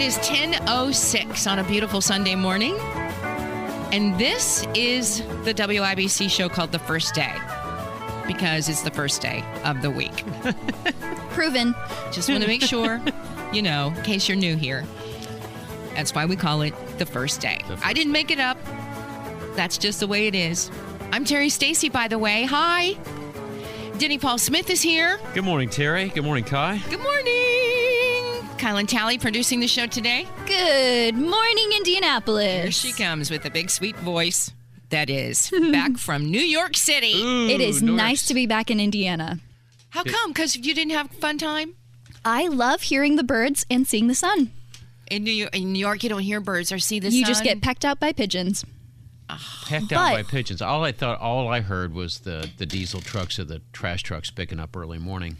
It is 10.06 on a beautiful Sunday morning. And this is the WIBC show called The First Day because it's the first day of the week. Proven. Just want to make sure, you know, in case you're new here. That's why we call it The First Day. I didn't make it up. That's just the way it is. I'm Terri Stacy, by the way. Hi. Denny Paul Smith is here. Good morning, Terri. Good morning, Kai. Good morning. Kylan Talley producing the show today. Good morning, Indianapolis. Here she comes with a big, sweet voice. That is back from New York City. It is nice to be back in Indiana. How come? Because you didn't have a fun time I love hearing the birds and seeing the sun. in New York. In New York, you don't hear birds or see the you sun. You just get pecked out by pigeons. Ah. Pecked out by pigeons. All I thought, all I heard was the the diesel trucks or the trash trucks picking up early morning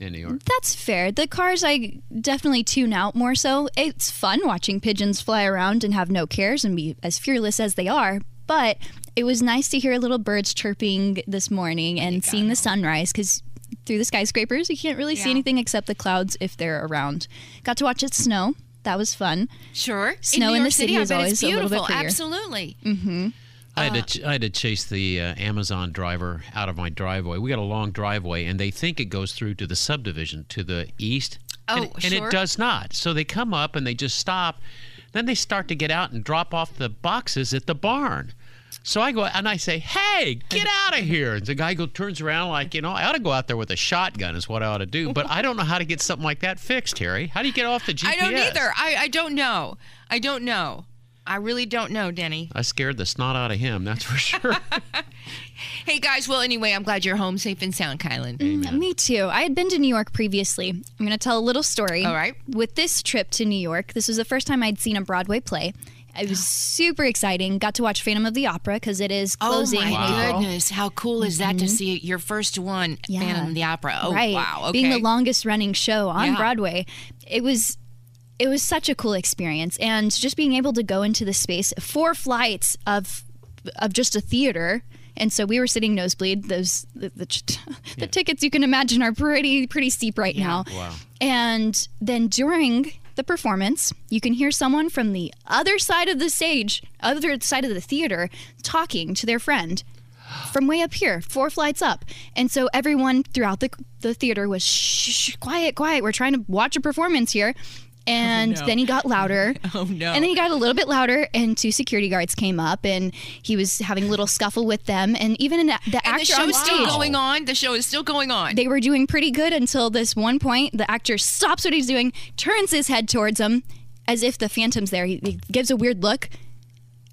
in New York. That's fair. The cars I definitely tune out more so. It's fun watching pigeons fly around and have no cares and be as fearless as they are. But it was nice to hear little birds chirping this morning and seeing the sunrise because through the skyscrapers you can't really see anything except the clouds if they're around. Got to watch it snow. That was fun. sure Snow New in York the city I is always it's a little bit beautiful. prettier. Absolutely. Mm-hmm. I had to ch- I had to chase the uh, Amazon driver out of my driveway. We got a long driveway, and they think it goes through to the subdivision to the east. Oh, and, and it does not. So they come up and they just stop. Then they start to get out and drop off the boxes at the barn. So I go and I say, "Hey, get out of here!" And the guy go turns around like, you know, I ought to go out there with a shotgun is what I ought to do. But I don't know how to get something like that fixed, Harry. How do you get off the GPS? I don't either. I, I don't know. I don't know. I really don't know, Denny. I scared the snot out of him. That's for sure. Hey guys, well anyway, I'm glad you're home safe and sound, Kylan. Mm, me too. I had been to New York previously. I'm going to tell a little story. All right. With this trip to New York, this was the first time I'd seen a Broadway play. It was super exciting. Got to watch Phantom of the Opera because it is oh closing oh my in April. goodness, how cool is that to mm-hmm. see your first one, Yeah. Phantom of the Opera? Oh right. wow, okay. Being the longest running show on Yeah. Broadway, it was it was such a cool experience and just being able to go into the space four flights of of just a theater and so we were sitting nosebleed those the, the, the tickets you can imagine are pretty pretty steep right now Wow. and then during the performance, you can hear someone from the other side of the stage, other side of the theater, talking to their friend from way up here, four flights up. And so everyone throughout the, the theater was shh, shh, quiet, quiet. We're trying to watch a performance here. And oh, no. then he got louder. Oh, no. And then he got a little bit louder, and two security guards came up, and he was having a little scuffle with them. And even in the, the and actor the show on is still going on. The show is still going on. they were doing pretty good until this one point the actor stops what he's doing turns his head towards him as if the phantom's there he, he gives a weird look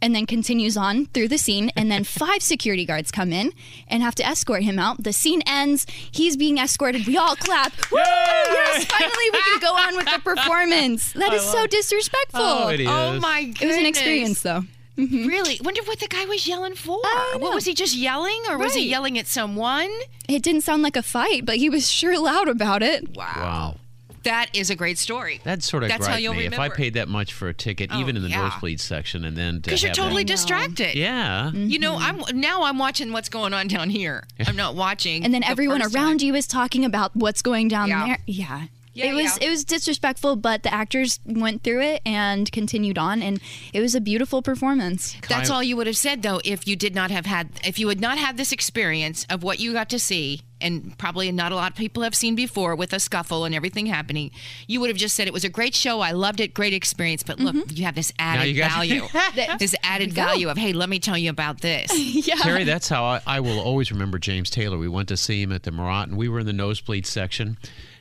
and then continues on through the scene and then five security guards come in and have to escort him out the scene ends he's being escorted we all clap Woo! yes finally we can go on with the performance that is so disrespectful Oh, it oh is. oh my goodness. It was an experience though mm-hmm. Really? Wonder what the guy was yelling for. I don't know. What was he just yelling or was he yelling at someone? it didn't sound like a fight but he was sure loud about it Wow. Wow. That is a great story. That sort of That's how griped you'll me. If I paid that much for a ticket, Oh, even in the yeah. nosebleed section, and then to Because you're totally that, distracted. yeah, You know, Mm-hmm. I'm now I'm watching what's going on down here. I'm not watching. and then the everyone first around time. you is talking about what's going down Yeah. there. Yeah. Yeah, it was yeah. it was disrespectful, but the actors went through it and continued on, and it was a beautiful performance. That's all you would have said though if you did not have had if you had not had this experience of what you got to see and probably not a lot of people have seen before with a scuffle and everything happening. You would have just said it was a great show. I loved it, great experience. But look, mm-hmm. you have this added got- value, this added value of hey, let me tell you about this. yeah. Terri, that's how I, I will always remember James Taylor. We went to see him at the Murat, and we were in the nosebleed section.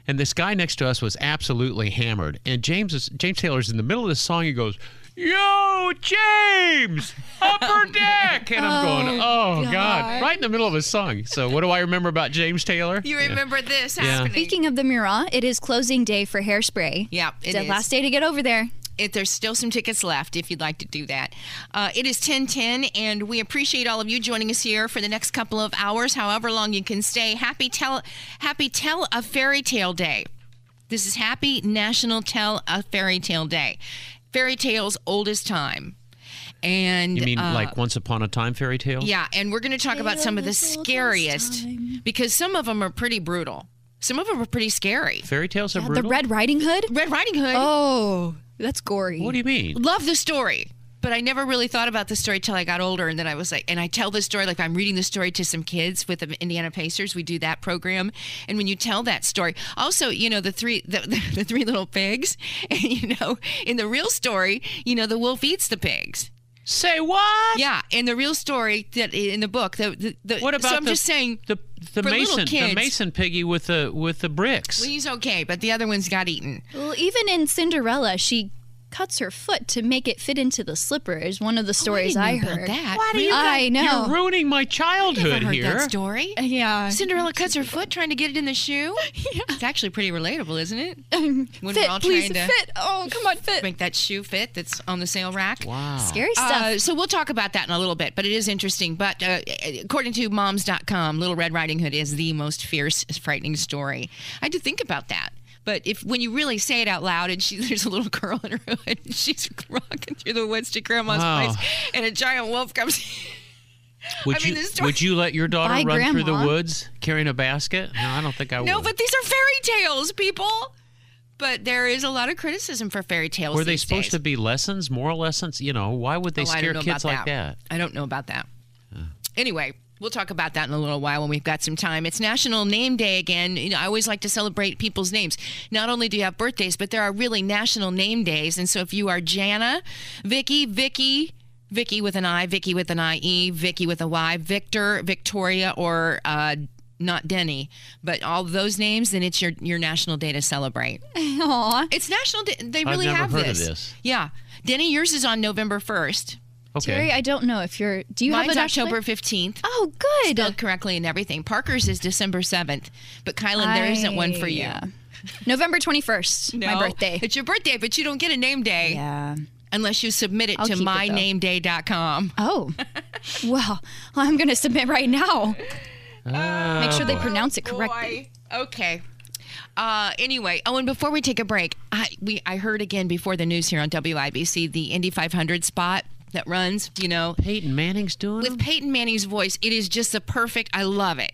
And this guy next to us was absolutely hammered. And James is, James Taylor's in the middle of this song. He goes, Yo, James, upper deck. And I'm going, oh, oh, God. God. Right in the middle of a song. So, what do I remember about James Taylor? You remember this Yeah. happening? Speaking of the Murat, it is closing day for Hairspray. Yeah, it It's the is. last day to get over there. It, there's still some tickets left if you'd like to do that. Uh, it is 1010, and we appreciate all of you joining us here for the next couple of hours, however long you can stay. Happy tell, happy tell a fairy tale day. This is Happy National Tell a Fairy Tale Day. Fairy tales oldest time. And You mean uh, like Once Upon a Time fairy tale? yeah, and we're going to talk about some of the Tale as old as scariest time. because some of them are pretty brutal. Some of them are pretty scary. Fairy tales are The brutal? Red Riding Hood? Red Riding Hood. Oh, that's gory. What do you mean? love the story but i never really thought about the story till i got older and then i was like and i tell the story like i'm reading the story to some kids with the indiana pacers we do that program and when you tell that story also you know the three the, the, three little pigs and you know in the real story you know the wolf eats the pigs Say what? yeah in the real story that in the book the, the, the What about so i'm the, just saying the the for little mason the mason piggy with the with the bricks? well, he's okay but the other ones got eaten Well, even in Cinderella, she cuts her foot to make it fit into the slipper. Is one of the stories I, didn't know about heard. that. Why do you I know. You're ruining my Never childhood heard here. that story yeah. Cinderella cuts her foot trying to get it in the shoe. yeah. It's actually pretty relatable, isn't it? When fit, we're all please trying to fit. Oh, come on, fit. make that shoe fit that's on the sale rack. Wow. Scary stuff. Uh, so we'll talk about that in a little bit, but it is interesting. But uh, according to moms.com, Little Red Riding Hood is the most fierce, frightening story. I had to think about that. But if when you really say it out loud, and she, there's a little girl in her hood, and she's rocking through the woods to Grandma's Wow. place, and a giant wolf comes. Would I you this story- would you let your daughter Bye, run through the woods carrying a basket? No, I don't think I would. no, but these are fairy tales, people. But there is a lot of criticism for fairy tales. Were they these supposed days. to be lessons, moral lessons? You know, why would they Oh, scare don't kids about like that? I don't know about that. Anyway, we'll talk about that in a little while when we've got some time. It's National Name Day again. You know, I always like to celebrate people's names. Not only do you have birthdays, but there are really national name days. And so if you are Jana, Vicky, Vicky, Vicky with an I, Vicky with an IE, Vicky with a Y, Victor, Victoria, or uh, not Denny, but all those names, then it's your your national day to celebrate. Aw. It's national. Day. They I've really never have heard of this. this. Yeah, Denny, yours is on November first. Okay. Terri, I don't know if you're. Do you Mine's have it actually? October fifteenth. Oh, good. Spelled correctly and everything. Parker's is December seventh, but Kylan, there isn't one for you. Yeah. November 21st, my birthday. It's your birthday, but you don't get a name day Yeah. unless you submit it I'll to keep it, though. mynameday.com. Oh. well, I'm going to submit right now. Make sure they pronounce it correctly. Boy. Okay. Uh, anyway, oh, and before we take a break, I we I heard again before the news here on WIBC the Indy 500 spot that runs. You know, Peyton Manning's doing with them? Peyton Manning's voice, it is just the perfect. I love it.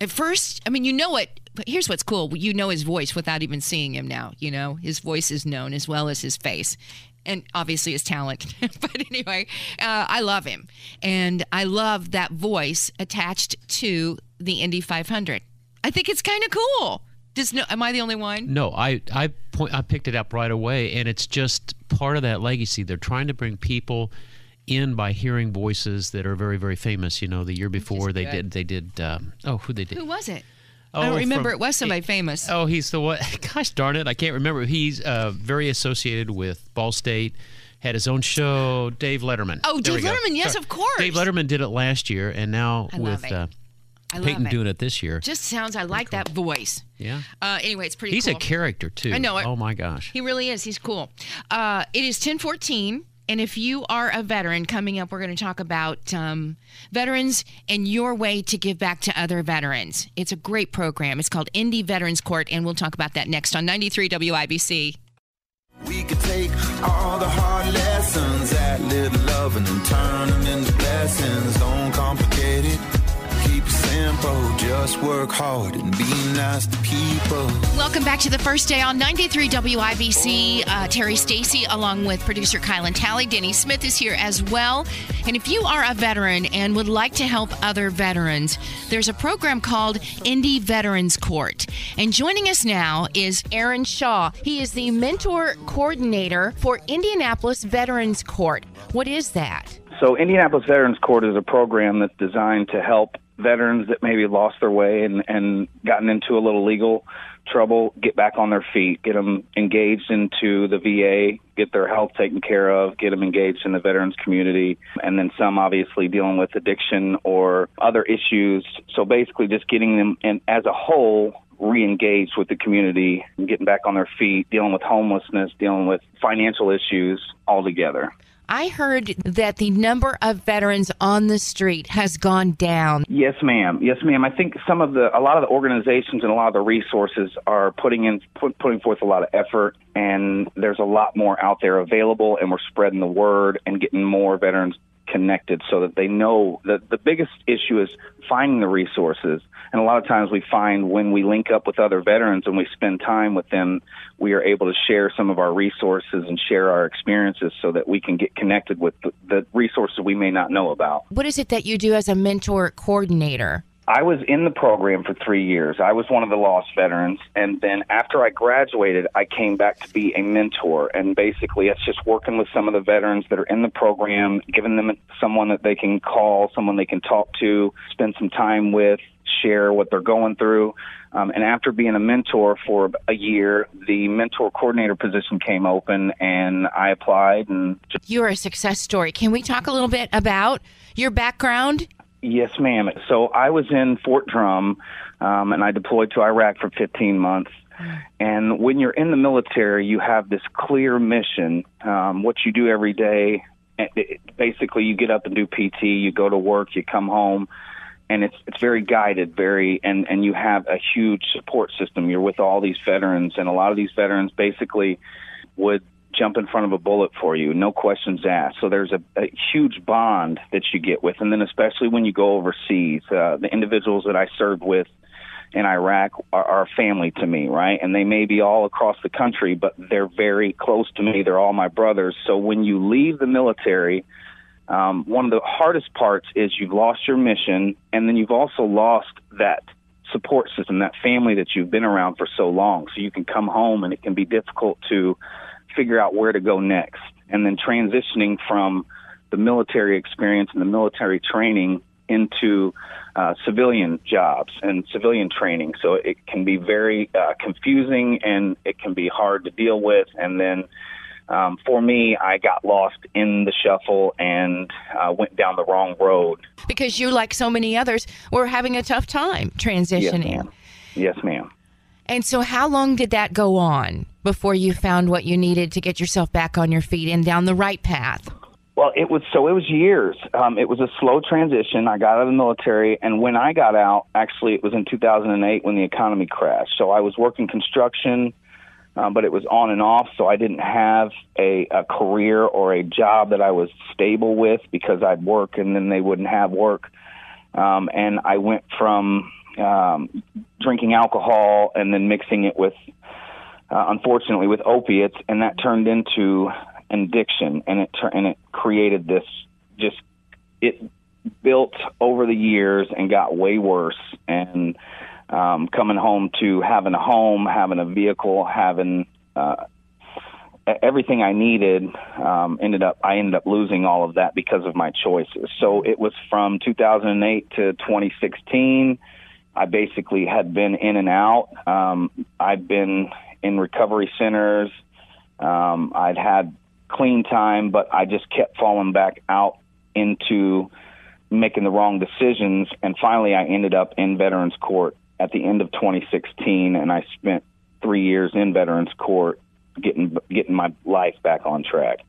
At first, I mean, you know it. But here's what's cool: you know his voice without even seeing him. Now, you know his voice is known as well as his face, and obviously his talent. but anyway, uh, I love him, and I love that voice attached to the Indy 500. I think it's kind of cool. Does no? Am I the only one? No, I I point I picked it up right away, and it's just part of that legacy. They're trying to bring people in by hearing voices that are very very famous. You know, the year before they did they did um, oh who they did Who was it? oh, I don't remember. from- it was somebody famous. Oh, he's the what? Gosh darn it, I can't remember. He's uh, very associated with Ball State. Had his own show, Dave Letterman. Oh, There Dave. Letterman, yes, Sorry. of course. Dave Letterman did it last year, and now I with it. uh, I love Peyton it. doing it this year. Just sounds. I like that voice. yeah, Uh, anyway, it's pretty. he's cool. a character too. I know it. Oh my gosh. He really is. He's cool. Uh, it is 1014. And if you are a veteran, coming up, we're going to talk about um, veterans and your way to give back to other veterans. It's a great program. It's called Indy Veterans Court, and we'll talk about that next on 93 WIBC. We could take all the hard lessons that little loving and turn them into blessings. Don't simple. Just work hard and be nice to people. Welcome back to the first day on 93 WIBC. Uh, Terri Stacy, along with producer Kylan Talley. Denny Smith is here as well. And if you are a veteran and would like to help other veterans, there's a program called Indy Veterans Court. And joining us now is Aaron Shaw. He is the mentor coordinator for Indianapolis Veterans Court. What is that? So, Indianapolis Veterans Court is a program that's designed to help veterans that maybe lost their way and, and gotten into a little legal trouble get back on their feet, get them engaged into the VA get their health taken care of, get them engaged in the veterans community, and then some obviously dealing with addiction or other issues. So basically, just getting them in as a whole re-engaged with the community, getting back on their feet, dealing with homelessness, dealing with financial issues all together. I heard that the number of veterans on the street has gone down. Yes, ma'am. Yes, ma'am. I think some of the, a lot of the organizations and a lot of the resources are putting in, put, putting forth a lot of effort, and there's a lot more out there available, and we're spreading the word and getting more veterans connected so that they know that the biggest issue is finding the resources. And a lot of times we find when we link up with other veterans and we spend time with them, we are able to share some of our resources and share our experiences so that we can get connected with the, the resources we may not know about. What is it that you do as a mentor coordinator? I was in the program for three years. I was one of the lost veterans. And then after I graduated, I came back to be a mentor. And basically, it's just working with some of the veterans that are in the program, giving them someone that they can call, someone they can talk to, spend some time with, share what they're going through. Um, and after being a mentor for a year, the mentor coordinator position came open, and I applied. And you're a success story. Can we talk a little bit about your background? Yes, ma'am. So I was in Fort Drum, um, and I deployed to Iraq for 15 months. And when you're in the military, you have this clear mission. Um, what you do every day, it, basically, you get up and do PT. You go to work. You come home, and it's it's very guided, very and and you have a huge support system. You're with all these veterans, and a lot of these veterans basically would jump in front of a bullet for you, no questions asked. So there's a, a huge bond that you get with, and then especially when you go overseas, uh, the individuals that I served with in Iraq are, are family to me, right? And they may be all across the country, but they're very close to me. They're all my brothers. So when you leave the military, um, one of the hardest parts is you've lost your mission, and then you've also lost that support system, that family that you've been around for so long. So you can come home, and it can be difficult to figure out where to go next. And then transitioning from the military experience and the military training into uh, civilian jobs and civilian training. So it can be very uh, confusing and it can be hard to deal with. And then um, for me, I got lost in the shuffle and uh, went down the wrong road. Because you, like so many others, were having a tough time transitioning. Yes, ma'am. Yes, ma'am. And so, how long did that go on before you found what you needed to get yourself back on your feet and down the right path? Well, it was so it was years. Um, it was a slow transition. I got out of the military, and when I got out, actually, it was in 2008 when the economy crashed. So I was working construction, um, but it was on and off. So I didn't have a, a career or a job that I was stable with because I'd work and then they wouldn't have work. Um, and I went from um, drinking alcohol and then mixing it with, uh, unfortunately, with opiates, and that turned into addiction, and it and it created this just it built over the years and got way worse and um, coming home to having a home, having a vehicle, having uh, everything I needed um, ended up I ended up losing all of that because of my choices. So it was from 2008 to 2016. I basically had been in and out. Um, I'd been in recovery centers. Um, I'd had clean time, but I just kept falling back out into making the wrong decisions. And finally, I ended up in Veterans Court at the end of 2016, and I spent three years in Veterans Court getting getting my life back on track.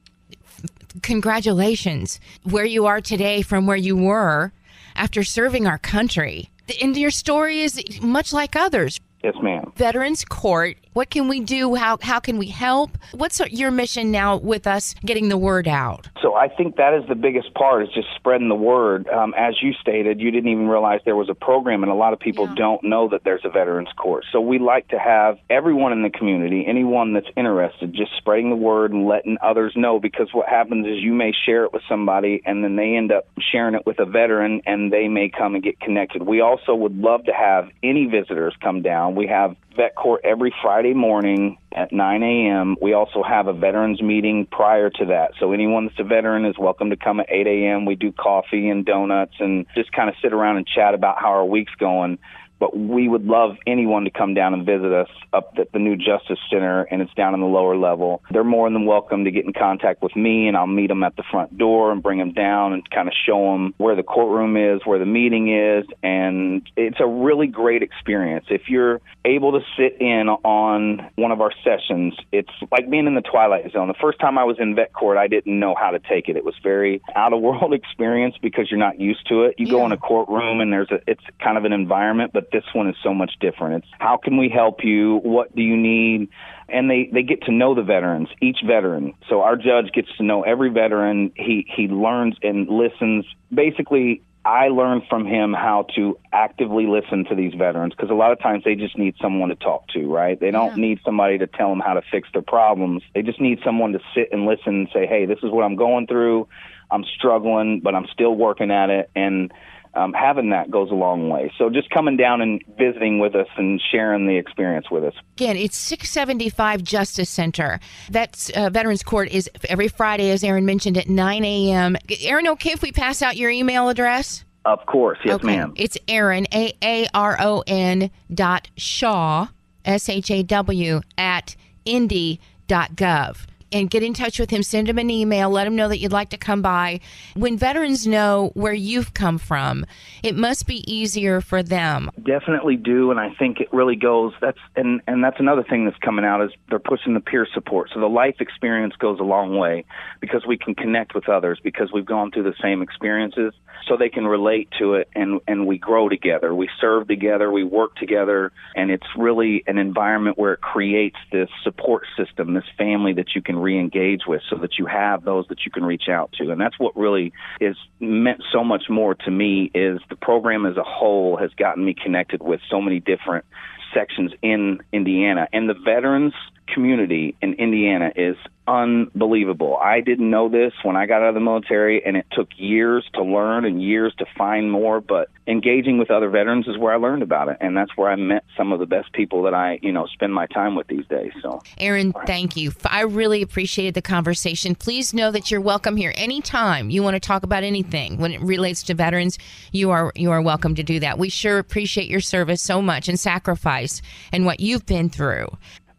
Congratulations, where you are today from where you were after serving our country. The and your story is much like others. Yes, ma'am. Veterans Court. What can we do? How how can we help? What's your mission now with us getting the word out? So I think that is the biggest part is just spreading the word. Um, as you stated, you didn't even realize there was a program, and a lot of people yeah. don't know that there's a Veterans Court. So we like to have everyone in the community, anyone that's interested, just spreading the word and letting others know. Because what happens is you may share it with somebody, and then they end up sharing it with a veteran, and they may come and get connected. We also would love to have any visitors come down we have vet court every Friday morning at 9 a.m. We also have a veterans meeting prior to that. So anyone that's a veteran is welcome to come at 8 a.m. We do coffee and donuts and just kind of sit around and chat about how our week's going. But we would love anyone to come down and visit us up at the new Justice Center, and it's down in the lower level. They're more than welcome to get in contact with me, and I'll meet them at the front door and bring them down and kind of show them where the courtroom is, where the meeting is, and it's a really great experience. If you're able to sit in on one of our sessions, it's like being in the twilight zone. The first time I was in vet court, I didn't know how to take it. It was very out of world experience because you're not used to it. You go in a courtroom and there's a it's kind of an environment, but this one is so much different. It's how can we help you? What do you need? And they they get to know the veterans, each veteran. So our judge gets to know every veteran. He he learns and listens. Basically, I learned from him how to actively listen to these veterans because a lot of times they just need someone to talk to, right? They don't need somebody to tell them how to fix their problems. They just need someone to sit and listen and say, "Hey, this is what I'm going through. I'm struggling, but I'm still working at it." And um, having that goes a long way. So just coming down and visiting with us and sharing the experience with us. Again, it's 675 Justice Center. That's uh, Veterans Court is every Friday, as Aaron mentioned, at 9 a.m. Aaron, okay if we pass out your email address? Of course, yes, okay. ma'am. It's Aaron, A A R O N dot Shaw, S H A W, at indy.gov. And get in touch with him, send him an email, let him know that you'd like to come by. When veterans know where you've come from, it must be easier for them. definitely do and i think it really goes that's and and that's another thing that's coming out is they're pushing the peer support so the life experience goes a long way because we can connect with others because we've gone through the same experiences so they can relate to it and and we grow together we serve together we work together and it's really an environment where it creates this support system this family that you can re-engage with so that you have those that you can reach out to. And that's what really is meant so much more to me is the program as a whole has gotten me connected with so many different sections in Indiana. And the veterans community in Indiana is unbelievable. I didn't know this when I got out of the military and it took years to learn and years to find more, but engaging with other veterans is where I learned about it and that's where I met some of the best people that I, you know, spend my time with these days. So Aaron, thank you. I really appreciated the conversation. Please know that you're welcome here anytime you want to talk about anything when it relates to veterans. You are you are welcome to do that. We sure appreciate your service so much and sacrifice and what you've been through.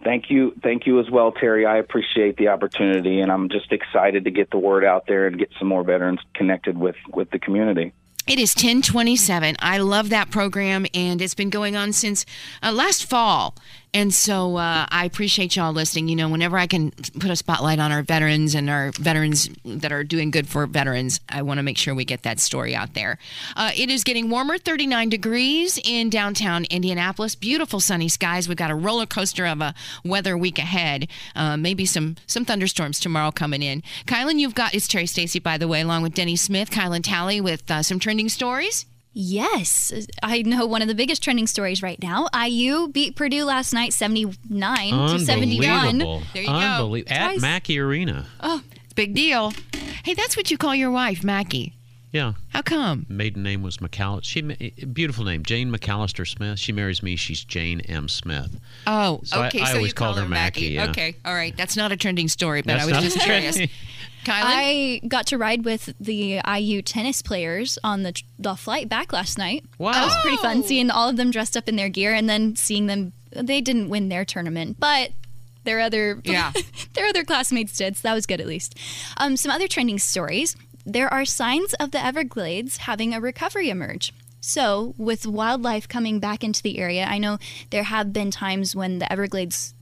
Thank you, thank you as well, Terri. I appreciate the opportunity, and I'm just excited to get the word out there and get some more veterans connected with with the community. It is 1027. I love that program, and it's been going on since uh, last fall. And so uh, I appreciate y'all listening. You know, whenever I can put a spotlight on our veterans and our veterans that are doing good for veterans, I want to make sure we get that story out there. Uh, it is getting warmer, 39 degrees in downtown Indianapolis. Beautiful sunny skies. We've got a roller coaster of a weather week ahead. Uh, maybe some some thunderstorms tomorrow coming in. Kylan, you've got it's Terri Stacy, by the way, along with Denny Smith, Kylan Talley with uh, some trending stories. Yes, I know one of the biggest trending stories right now. IU beat Purdue last night 79 to 71. There you go. Unbelie- At Twice. Mackey Arena. Oh, big deal. Hey, that's what you call your wife, Mackey. Yeah. How come? Maiden name was McAllister. She eh, eh, beautiful name, Jane McAllister Smith. She marries me. She's Jane M. Smith. Oh, So okay. I so always you call her Mackie, yeah. Okay, all right. That's not a trending story, but That's I was just curious. Kylan? I got to ride with the IU tennis players on the the flight back last night. Wow. That was pretty fun seeing all of them dressed up in their gear and then seeing them. They didn't win their tournament, but their other Yeah. their other classmates did. So that was good at least. Um, some other trending stories. There are signs of the Everglades having a recovery emerge. So, with wildlife coming back into the area, I know there have been times when the Everglades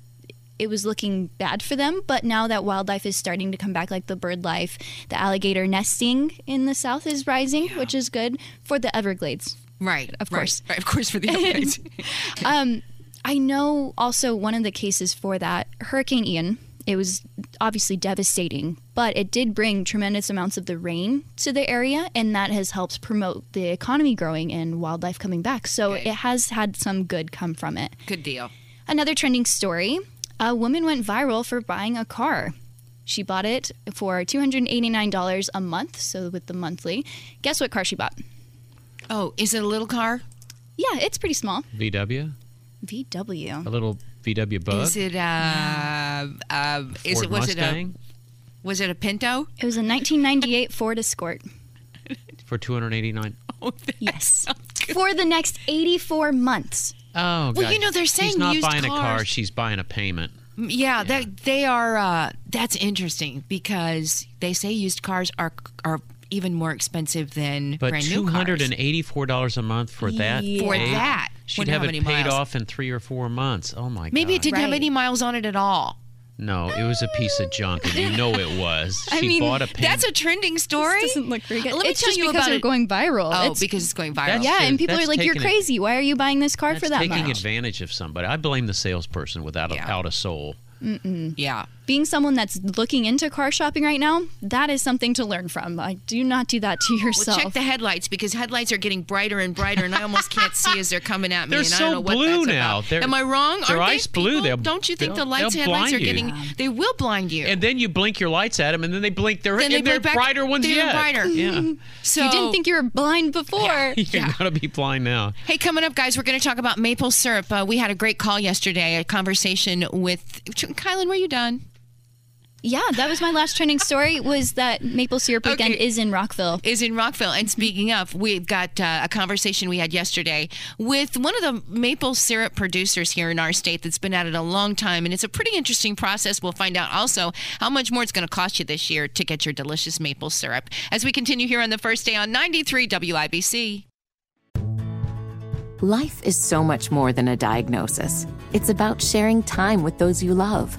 it was looking bad for them, but now that wildlife is starting to come back, like the bird life, the alligator nesting in the south is rising, which is good for the Everglades. right, Of right, course. right, of course, for the Everglades. Um, I know also one of the cases for that, Hurricane Ian, it was obviously devastating, but it did bring tremendous amounts of the rain to the area, and that has helped promote the economy growing and wildlife coming back. So Okay. it has had some good come from it. Good deal. Another trending story a woman went viral for buying a car. She bought it for $289 a month, so with the monthly. Guess what car she bought? Oh, is it a little car? Yeah, it's pretty small. VW? VW. A little VW bug? Is it uh, uh, is Ford it was it a Mustang was it a Pinto? It was a 1998 Ford Escort. for 289. Oh, Yes. for the next 84 months. Oh, Well, you know, they're saying she's not used buying a car; she's buying a payment. Yeah, they they are. Uh, that's interesting because they say used cars are are even more expensive than But brand new cars. and eighty-four dollars a month for that. For that, she'd wonder have it paid miles. off in three or four months. Oh my god. Maybe god! it didn't have any miles on it at all. No, it was a piece of junk, and you know it was. She I mean, bought a payment. That's a trending story. This doesn't look very good. Let me it's tell just you because about they're it. going viral. Oh, It's- because it's going viral. That's- yeah, and people that's are like, "You're taking it- crazy. Why are you buying this car That's for that taking much?" advantage of somebody. I blame the salesperson without a, Yeah. out a soul. yeah. Being someone that's looking into car shopping right now, that is something to learn from. Like, do not do that to Well, yourself. check the headlights because headlights are getting brighter and brighter, and I almost can't see as they're coming at me. They're and I so don't know what blue that's now. They're- Am I wrong? they're Aren't ice they, blue. They'll- don't you think the lights headlights are blind you. getting? They will blind you. And then you blink your lights at them, and then they blink their Then and they're back- brighter ones they're yet. brighter. Yeah, so you didn't think you were blind before. you're gonna be blind now. Hey, coming up, guys, we're going to talk about maple syrup. Uh, we had a great call yesterday, a conversation with Kylan. Were you done? Yeah, that was my last trending story. Was that maple syrup weekend Okay. is in Rockville? Is in Rockville. And speaking of, we've got uh, a conversation we had yesterday with one of the maple syrup producers here in our state that's been at it a long time. And it's a pretty interesting process. We'll find out also how much more it's going to cost you this year to get your delicious maple syrup as we continue here on the first day on 93 WIBC. Life is so much more than a diagnosis. It's about sharing time with those you love,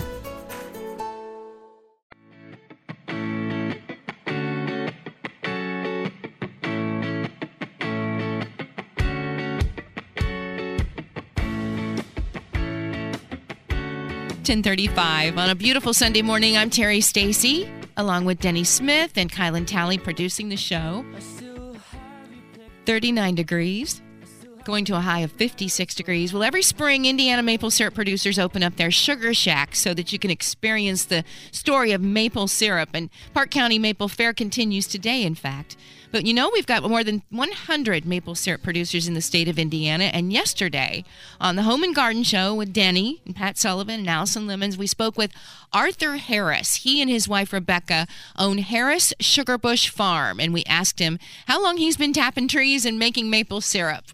Ten thirty-five on a beautiful Sunday morning. I'm Terri Stacy, along with Denny Smith and Kylan Talley producing the show. Thirty-nine degrees, going to a high of fifty-six degrees. Well, every spring, Indiana maple syrup producers open up their sugar shacks so that you can experience the story of maple syrup. And Parke County Maple Fair continues today, in fact. But you know, we've got more than 100 maple syrup producers in the state of Indiana. And yesterday, on the Home and Garden Show with Denny and Pat Sullivan and Allison Lemons, we spoke with Arthur Harris. He and his wife Rebecca own Harris Sugarbush Farm. And we asked him how long he's been tapping trees and making maple syrup.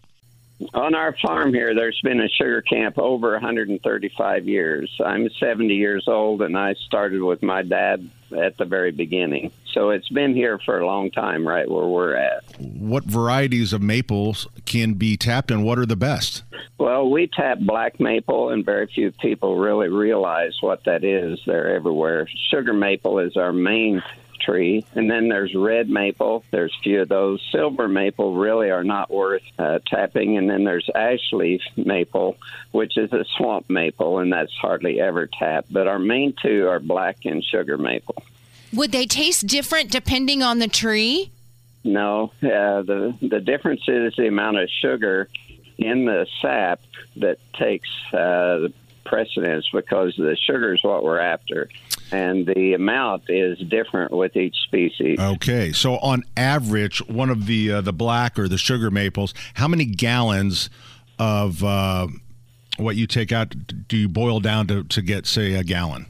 On our farm here, there's been a sugar camp over 135 years. I'm 70 years old, and I started with my dad at the very beginning. So it's been here for a long time, right where we're at. What varieties of maples can be tapped and what are the best? Well, we tap black maple, and very few people really realize what that is. They're everywhere. Sugar maple is our main tree, and then there's red maple. There's a few of those. Silver maple really are not worth uh, tapping, and then there's ash leaf maple, which is a swamp maple, and that's hardly ever tapped. But our main two are black and sugar maple. Would they taste different depending on the tree? No, uh, the the difference is the amount of sugar in the sap that takes uh, precedence because the sugar is what we're after, and the amount is different with each species. Okay, so on average, one of the uh, the black or the sugar maples, how many gallons of uh, what you take out do you boil down to, to get, say, a gallon?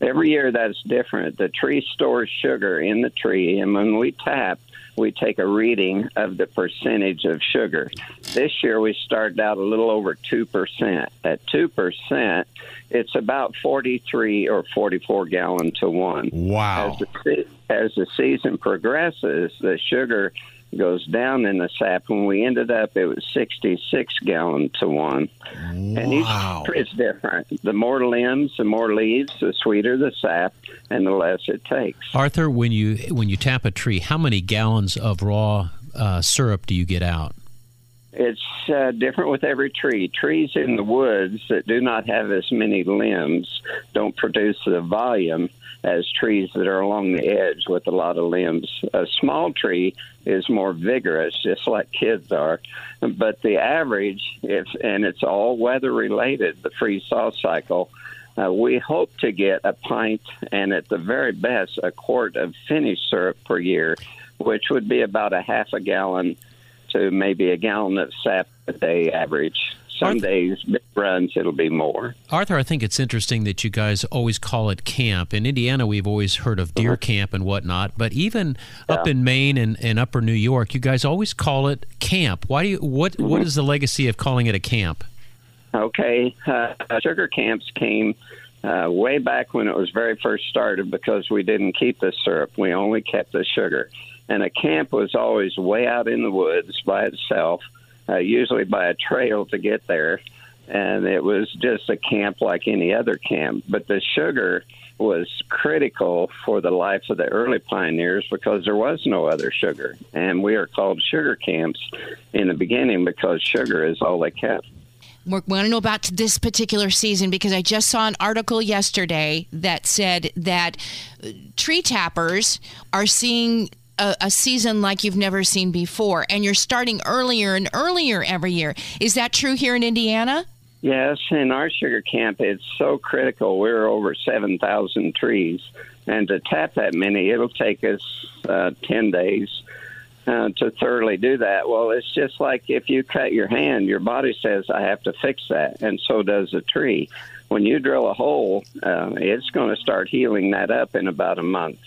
Every year that's different. The tree stores sugar in the tree, and when we tap, we take a reading of the percentage of sugar. This year we started out a little over 2%. At 2%, it's about 43 or 44 gallon to one. Wow. As the, as the season progresses, the sugar goes down in the sap. When we ended up, it was 66 gallon to one. And each Wow. tree is different. The more limbs, the more leaves, the sweeter the sap, and the less it takes. Arthur, when you when you tap a tree, how many gallons of raw uh, syrup do you get out? It's uh, different with every tree. Trees in the woods that do not have as many limbs don't produce the volume as trees that are along the edge with a lot of limbs. A small tree is more vigorous, just like kids are. But the average, if and it's all weather related, the freeze thaw cycle. Uh, we hope to get a pint and at the very best a quart of finished syrup per year, which would be about a half a gallon to maybe a gallon of sap a day average. Some days, big runs, it'll be more. Arthur, I think it's interesting that you guys always call it camp. In Indiana, we've always heard of deer camp and whatnot, but even up in Maine and, and upper New York, you guys always call it camp. Why do you? What What is the legacy of calling it a camp? Okay, uh, sugar camps came uh, way back when it was very first started because we didn't keep the syrup; we only kept the sugar. And a camp was always way out in the woods by itself, uh, usually by a trail to get there, and it was just a camp like any other camp. But the sugar was critical for the life of the early pioneers because there was no other sugar, and we are called sugar camps in the beginning because sugar is all they kept. We want to know about this particular season because I just saw an article yesterday that said that uh, tree tappers are seeing a, a, season like you've never seen before, and you're starting earlier and earlier every year. Is that true here in Indiana? Yes, in our sugar camp, it's so critical. We're over 7,000 trees, and to tap that many, it'll take us uh, 10 days uh, to thoroughly do that. Well, it's just like if you cut your hand, your body says, I have to fix that, and so does a tree. When you drill a hole, uh, it's going to start healing that up in about a month.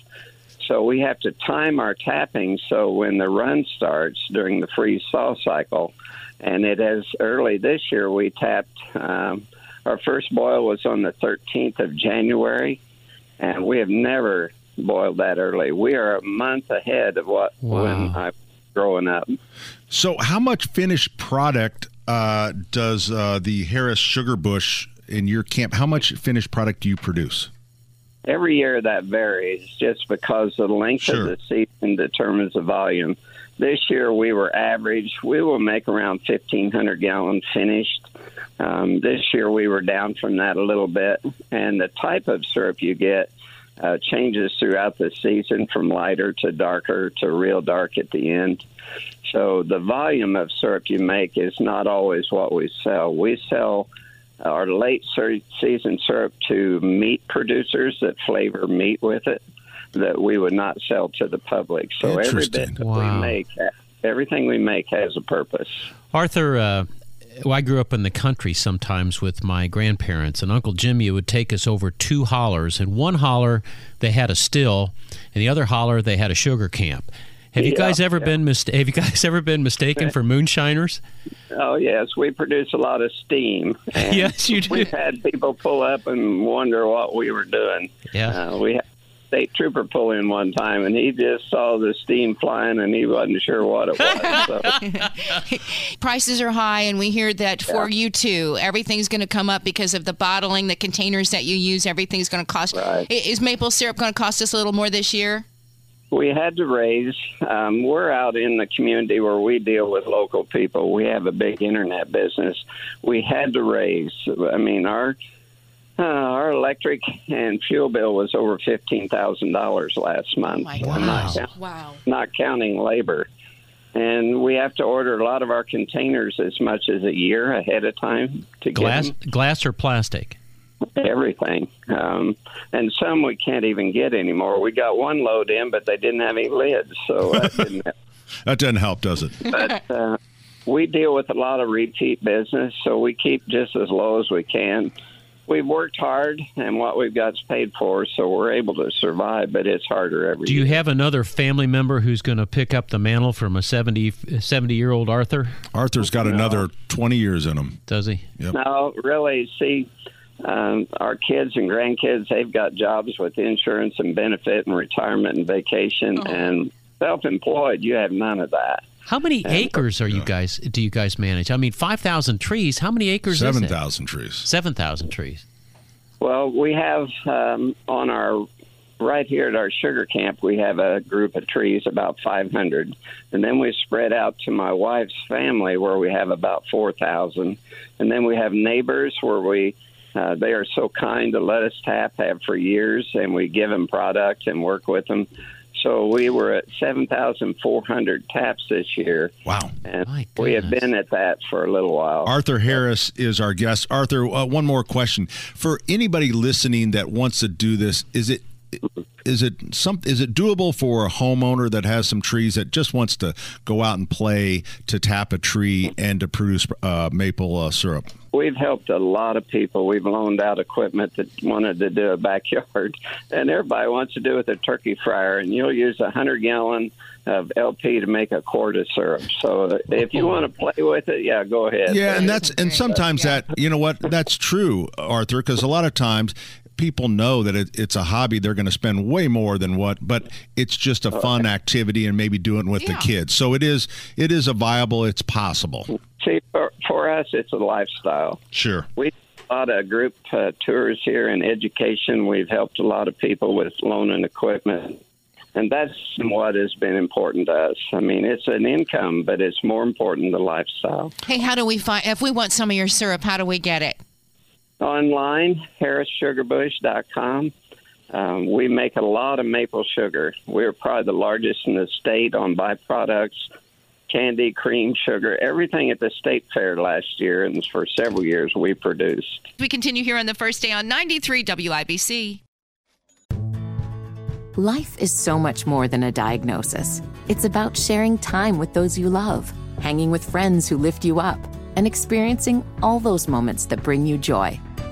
So we have to time our tapping so when the run starts during the freeze thaw cycle, and it is early this year, we tapped. Um, our first boil was on the 13th of January, and we have never boiled that early. We are a month ahead of what Wow. when I was growing up. So, how much finished product uh, does uh, the Harris Sugar Bush in your camp? How much finished product do you produce? Every year that varies just because the length Sure. of the season determines the volume. This year we were average. We will make around 1,500 gallons finished. Um, this year we were down from that a little bit. And the type of syrup you get uh, changes throughout the season from lighter to darker to real dark at the end. So the volume of syrup you make is not always what we sell. We sell our late ser- season syrup to meat producers that flavor meat with it that we would not sell to the public. So every bit that Wow. we make, everything we make has a purpose. Arthur, uh, well, I grew up in the country sometimes with my grandparents, and Uncle Jimmy would take us over two hollers. And one holler, they had a still, and the other holler, they had a sugar camp. Have you Yeah, guys ever yeah. been mis- Have you guys ever been mistaken for moonshiners? Oh yes, we produce a lot of steam. Yes, you do. We've had people pull up and wonder what we were doing. Yeah. Uh, we had a state trooper pull in one time, and he just saw the steam flying, and he wasn't sure what it was. So, Prices are high, and we hear that for you too. Everything's going to come up because of the bottling, the containers that you use. Everything's going to cost. Right. Is maple syrup going to cost us a little more this year? We had to raise. Um, we're out in the community where we deal with local people. We have a big internet business. We had to raise. I mean, our uh, our electric and fuel bill was over fifteen thousand dollars last month. my I'm not, count- Wow. not counting labor. And we have to order a lot of our containers as much as a year ahead of time to Glass, get 'em. glass or plastic? Everything. Um, and some we can't even get anymore. We got one load in, but they didn't have any lids, so that didn't That doesn't help, does it? but uh, we deal with a lot of repeat business, so we keep just as low as we can. We've worked hard, and what we've got is paid for, so we're able to survive. But it's harder every Do you year. have another family member who's going to pick up the mantle from a 70, 70 year old Arthur? Arthur's got another 20 years in him. Does he? Yep. No, really. See, um, our kids and grandkids, they've got jobs with insurance and benefit and retirement and vacation. And self-employed, you have none of that. How many acres are you guys? Do you guys manage? I mean, five thousand trees. How many acres? is Seven it? thousand trees. Seven thousand trees. Well, we have um, on our right here at our sugar camp, we have a group of trees, about 500. And then we spread out to my wife's family where we have about 4,000. And then we have neighbors where we, uh, they are so kind to let us tap, have for years, and we give them product and work with them. So we were at 7,400 taps this year. Wow. And we have been at that for a little while. Arthur Harris is our guest. Arthur, uh, one more question for anybody listening that wants to do this. Is it is it some is it doable for a homeowner that has some trees that just wants to go out and play to tap a tree and to produce uh, maple uh, syrup? We've helped a lot of people. We've loaned out equipment that wanted to do a backyard, and everybody wants to do it with a turkey fryer. And you'll use a hundred gallon of LP to make a quart of syrup. So uh, if you want to play with it, yeah, go ahead. Yeah, and that's and sometimes that you know what that's true, Arthur, because a lot of times people know that it, it's a hobby they're going to spend way more than what but it's just a fun activity and maybe doing it with the kids so it is it is a viable it's possible See, for, for us, it's a lifestyle. sure We do a lot of group uh, tours here in education. We've helped a lot of people with loaning equipment. And that's what has been important to us. I mean, it's an income, but it's more important the lifestyle. Hey, how do we find if we want some of your syrup? How do we get it? Online, harrissugarbush.com. Um, we make a lot of maple sugar. We're probably the largest in the state on byproducts, candy, cream, sugar, everything at the state fair last year, and for several years we produced. We continue here on the first day on 93 WIBC. Life is so much more than a diagnosis. It's about sharing time with those you love, hanging with friends who lift you up, and experiencing all those moments that bring you joy.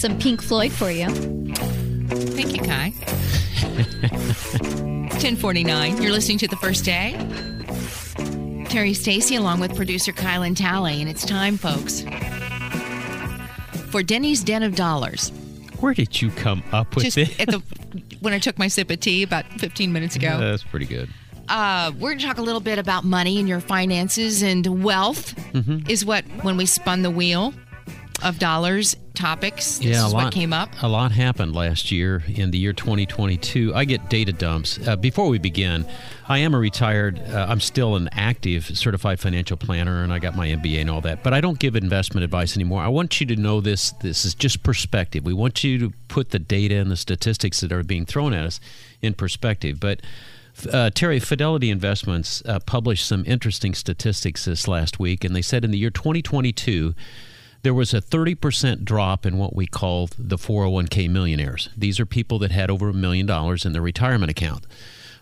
Some Pink Floyd for you. Thank you, Kai. 1049. You're listening to the first day. Terri Stacy along with producer Kylan Talley, and it's time, folks, for Denny's Den of Dollars. Where did you come up with Just this? at the when I took my sip of tea about 15 minutes ago. That's pretty good. Uh, we're going to talk a little bit about money and your finances and wealth. Mm-hmm. Is what when we spun the wheel of dollars topics. This yeah, is a lot what came up. A lot happened last year in the year 2022. I get data dumps. Uh, before we begin, I am a retired. Uh, I'm still an active certified financial planner, and I got my MBA and all that. But I don't give investment advice anymore. I want you to know this. This is just perspective. We want you to put the data and the statistics that are being thrown at us in perspective. But uh, Terri, Fidelity Investments uh, published some interesting statistics this last week, and they said in the year 2022, there was a 30% drop in what we call the 401k millionaires. These are people that had over a million dollars in their retirement account.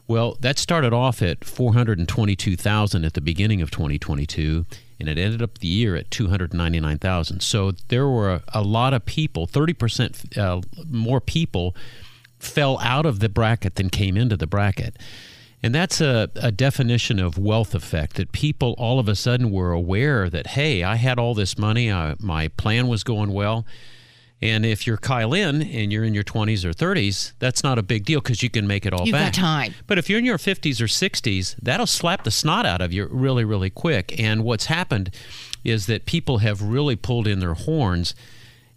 Well, that started off at 422,000 at the beginning of 2022, and it ended up the year at 299,000. So there were a, a lot of people, 30% uh, more people fell out of the bracket than came into the bracket. And that's a, a definition of wealth effect that people all of a sudden were aware that, hey, I had all this money, I, my plan was going well. And if you're Kylan and you're in your 20s or 30s, that's not a big deal because you can make it all You've back. got time. But if you're in your 50s or 60s, that'll slap the snot out of you really, really quick. And what's happened is that people have really pulled in their horns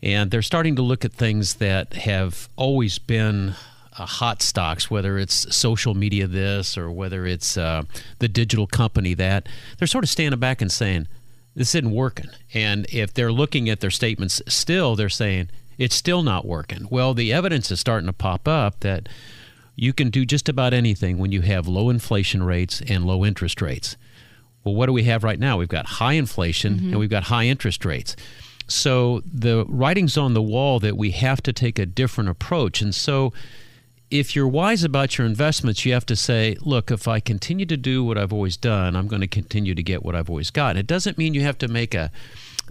and they're starting to look at things that have always been uh, hot stocks, whether it's social media this or whether it's uh, the digital company that. They're sort of standing back and saying, this isn't working. And if they're looking at their statements still, they're saying, it's still not working. Well, the evidence is starting to pop up that you can do just about anything when you have low inflation rates and low interest rates. Well, what do we have right now? We've got high inflation and we've got high interest rates. So the writing's on the wall that we have to take a different approach. And so if you're wise about your investments, you have to say, look, if I continue to do what I've always done, I'm going to continue to get what I've always got. It doesn't mean you have to make a,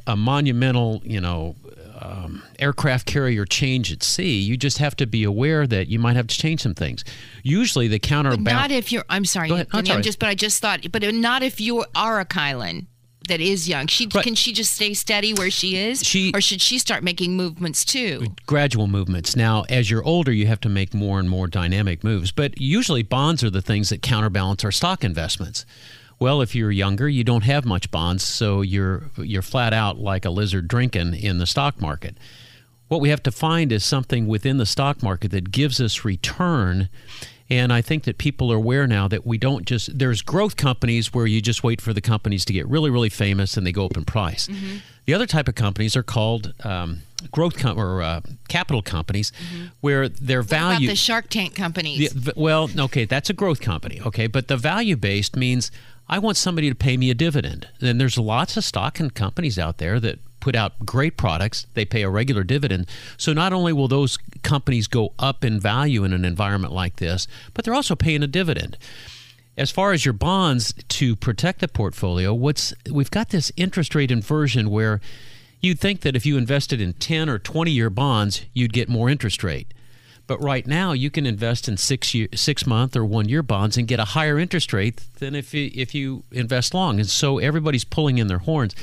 a monumental, you know, um, aircraft carrier change at sea. You just have to be aware that you might have to change some things. Usually, the counterbalance. Not if you're. I'm sorry, Go ahead. That's all I'm just. But I just thought. But not if you are a Kylan. That is young? She Right. can she just stay steady where she is, She- or should she start making movements too? gradual movements. Now, as you're older, you have to make more and more dynamic moves, but usually bonds are the things that counterbalance our stock investments. Well, if you're younger, you don't have much bonds, so you're you're flat out like a lizard drinking in the stock market. What we have to find is something within the stock market that gives us return. And I think that people are aware now that we don't just, there's growth companies where you just wait for the companies to get really, really famous and they go up in price. The other type of companies are called um, growth com- or uh, capital companies where their value. the Shark Tank companies? V- well, okay, that's a growth company. Okay, but the value based means I want somebody to pay me a dividend. And there's lots of stock and companies out there that put out great products. They pay a regular dividend. So not only will those companies go up in value in an environment like this, but they're also paying a dividend. As far as your bonds to protect the portfolio, what's we've got this interest rate inversion where you'd think that if you invested in 10 or 20 year bonds, you'd get more interest rate. But right now, you can invest in six year, six month or one year bonds and get a higher interest rate than if you, if you invest long. And so everybody's pulling in their horns.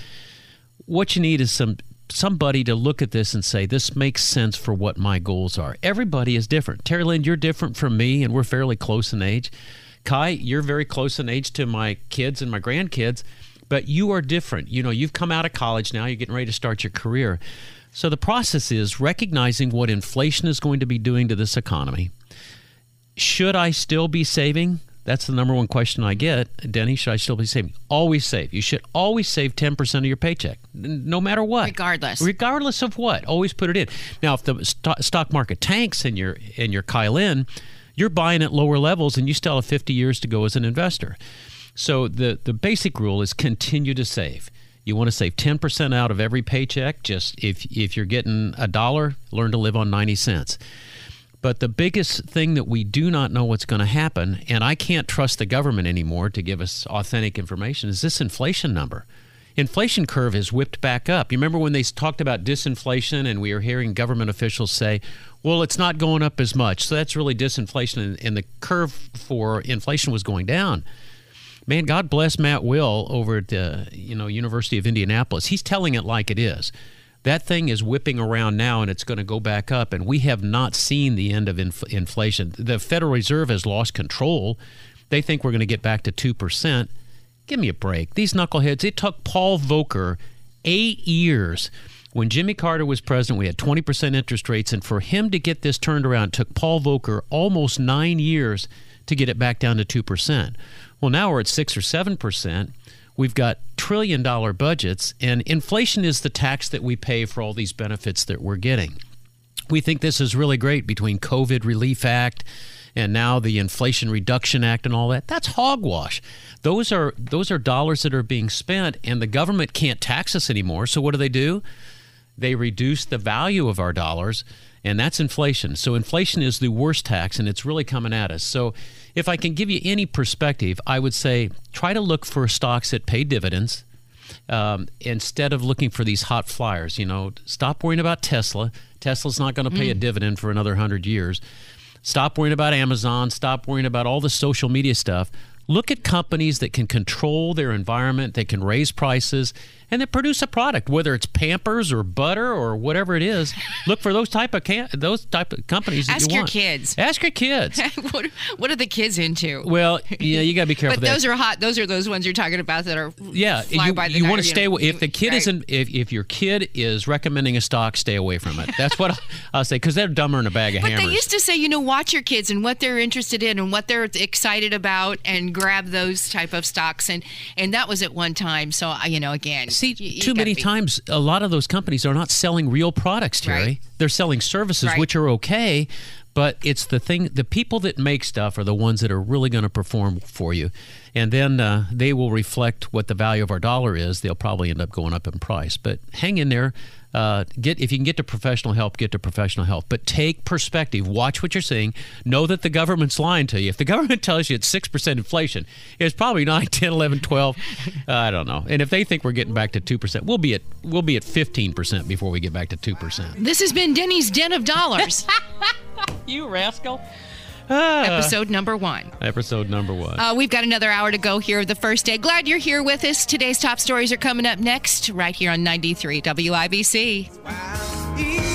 What you need is some somebody to look at this and say this makes sense for what my goals are. Everybody is different. Terri Lynn, you're different from me, and we're fairly close in age. Kai, you're very close in age to my kids and my grandkids, but you are different. You know, you've come out of college now. You're getting ready to start your career. So the process is recognizing what inflation is going to be doing to this economy. Should I still be saving? That's the number one question I get. Denny, should I still be saving? Always save. You should always save 10% of your paycheck, no matter what. Regardless. Regardless of what. Always put it in. Now, if the sto- stock market tanks and you're, and you're Kylan, you're buying at lower levels and you still have 50 years to go as an investor. So the, the basic rule is continue to save. You want to save 10% out of every paycheck. Just if, if you're getting a dollar, learn to live on 90 cents. But the biggest thing that we do not know what's going to happen, and I can't trust the government anymore to give us authentic information, is this inflation number. Inflation curve has whipped back up. You remember when they talked about disinflation, and we were hearing government officials say, "Well, it's not going up as much." So that's really disinflation, and, and the curve for inflation was going down. Man, God bless Matt Will over at the you know University of Indianapolis. He's telling it like it is. That thing is whipping around now, and it's going to go back up. And we have not seen the end of inf- inflation. The Federal Reserve has lost control. They think we're going to get back to two percent. Give me a break. These knuckleheads. It took Paul Volcker eight years. When Jimmy Carter was president, we had 20% interest rates, and for him to get this turned around, took Paul Volcker almost nine years to get it back down to 2%. Well, now we're at 6 or 7%. We've got trillion dollar budgets, and inflation is the tax that we pay for all these benefits that we're getting. We think this is really great between COVID Relief Act and now the Inflation Reduction Act and all that. That's hogwash. Those are those are dollars that are being spent and the government can't tax us anymore. So what do they do? They reduce the value of our dollars and that's inflation. So inflation is the worst tax and it's really coming at us. So if I can give you any perspective, I would say try to look for stocks that pay dividends um, instead of looking for these hot flyers. You know, stop worrying about Tesla. Tesla's not going to pay a dividend for another hundred years. Stop worrying about Amazon. Stop worrying about all the social media stuff. Look at companies that can control their environment, they can raise prices, and they produce a product, whether it's Pampers or butter or whatever it is. Look for those type of can- those type of companies that Ask you your want. kids. Ask your kids. what, what are the kids into? well, yeah, you got to be careful. but that- those are hot. Those are those ones you're talking about that are yeah, fly you, you want to stay away. If the kid right. isn't, if, if your kid is recommending a stock, stay away from it. That's what I'll, I'll say because they're dumber than a bag of But hammers. they used to say, you know, watch your kids and what they're interested in and what they're excited about, and grab those type of stocks. And and that was at one time. So uh, you know, again, See, you- you too many be- times, a lot of those companies are not selling real products, Terri. Right. They're selling services, Right. which are okay, but it's the thing, the people that make stuff are the ones that are really going to perform for you. And then uh, they will reflect what the value of our dollar is. They'll probably end up going up in price. But hang in there. Uh, get if you can get to professional help, get to professional help. But take perspective. Watch what you're saying. Know that the government's lying to you. If the government tells you it's six percent inflation, it's probably 9, 10, 11, 12. Uh, I don't know. And if they think we're getting back to two percent, we'll be at we'll be at 15 percent before we get back to two percent. This has been Denny's Den of Dollars. You rascal. Episode number one. Episode number one. Uh, we've got another hour to go here of the first day. Glad you're here with us. Today's top stories are coming up next, right here on 93 WIBC.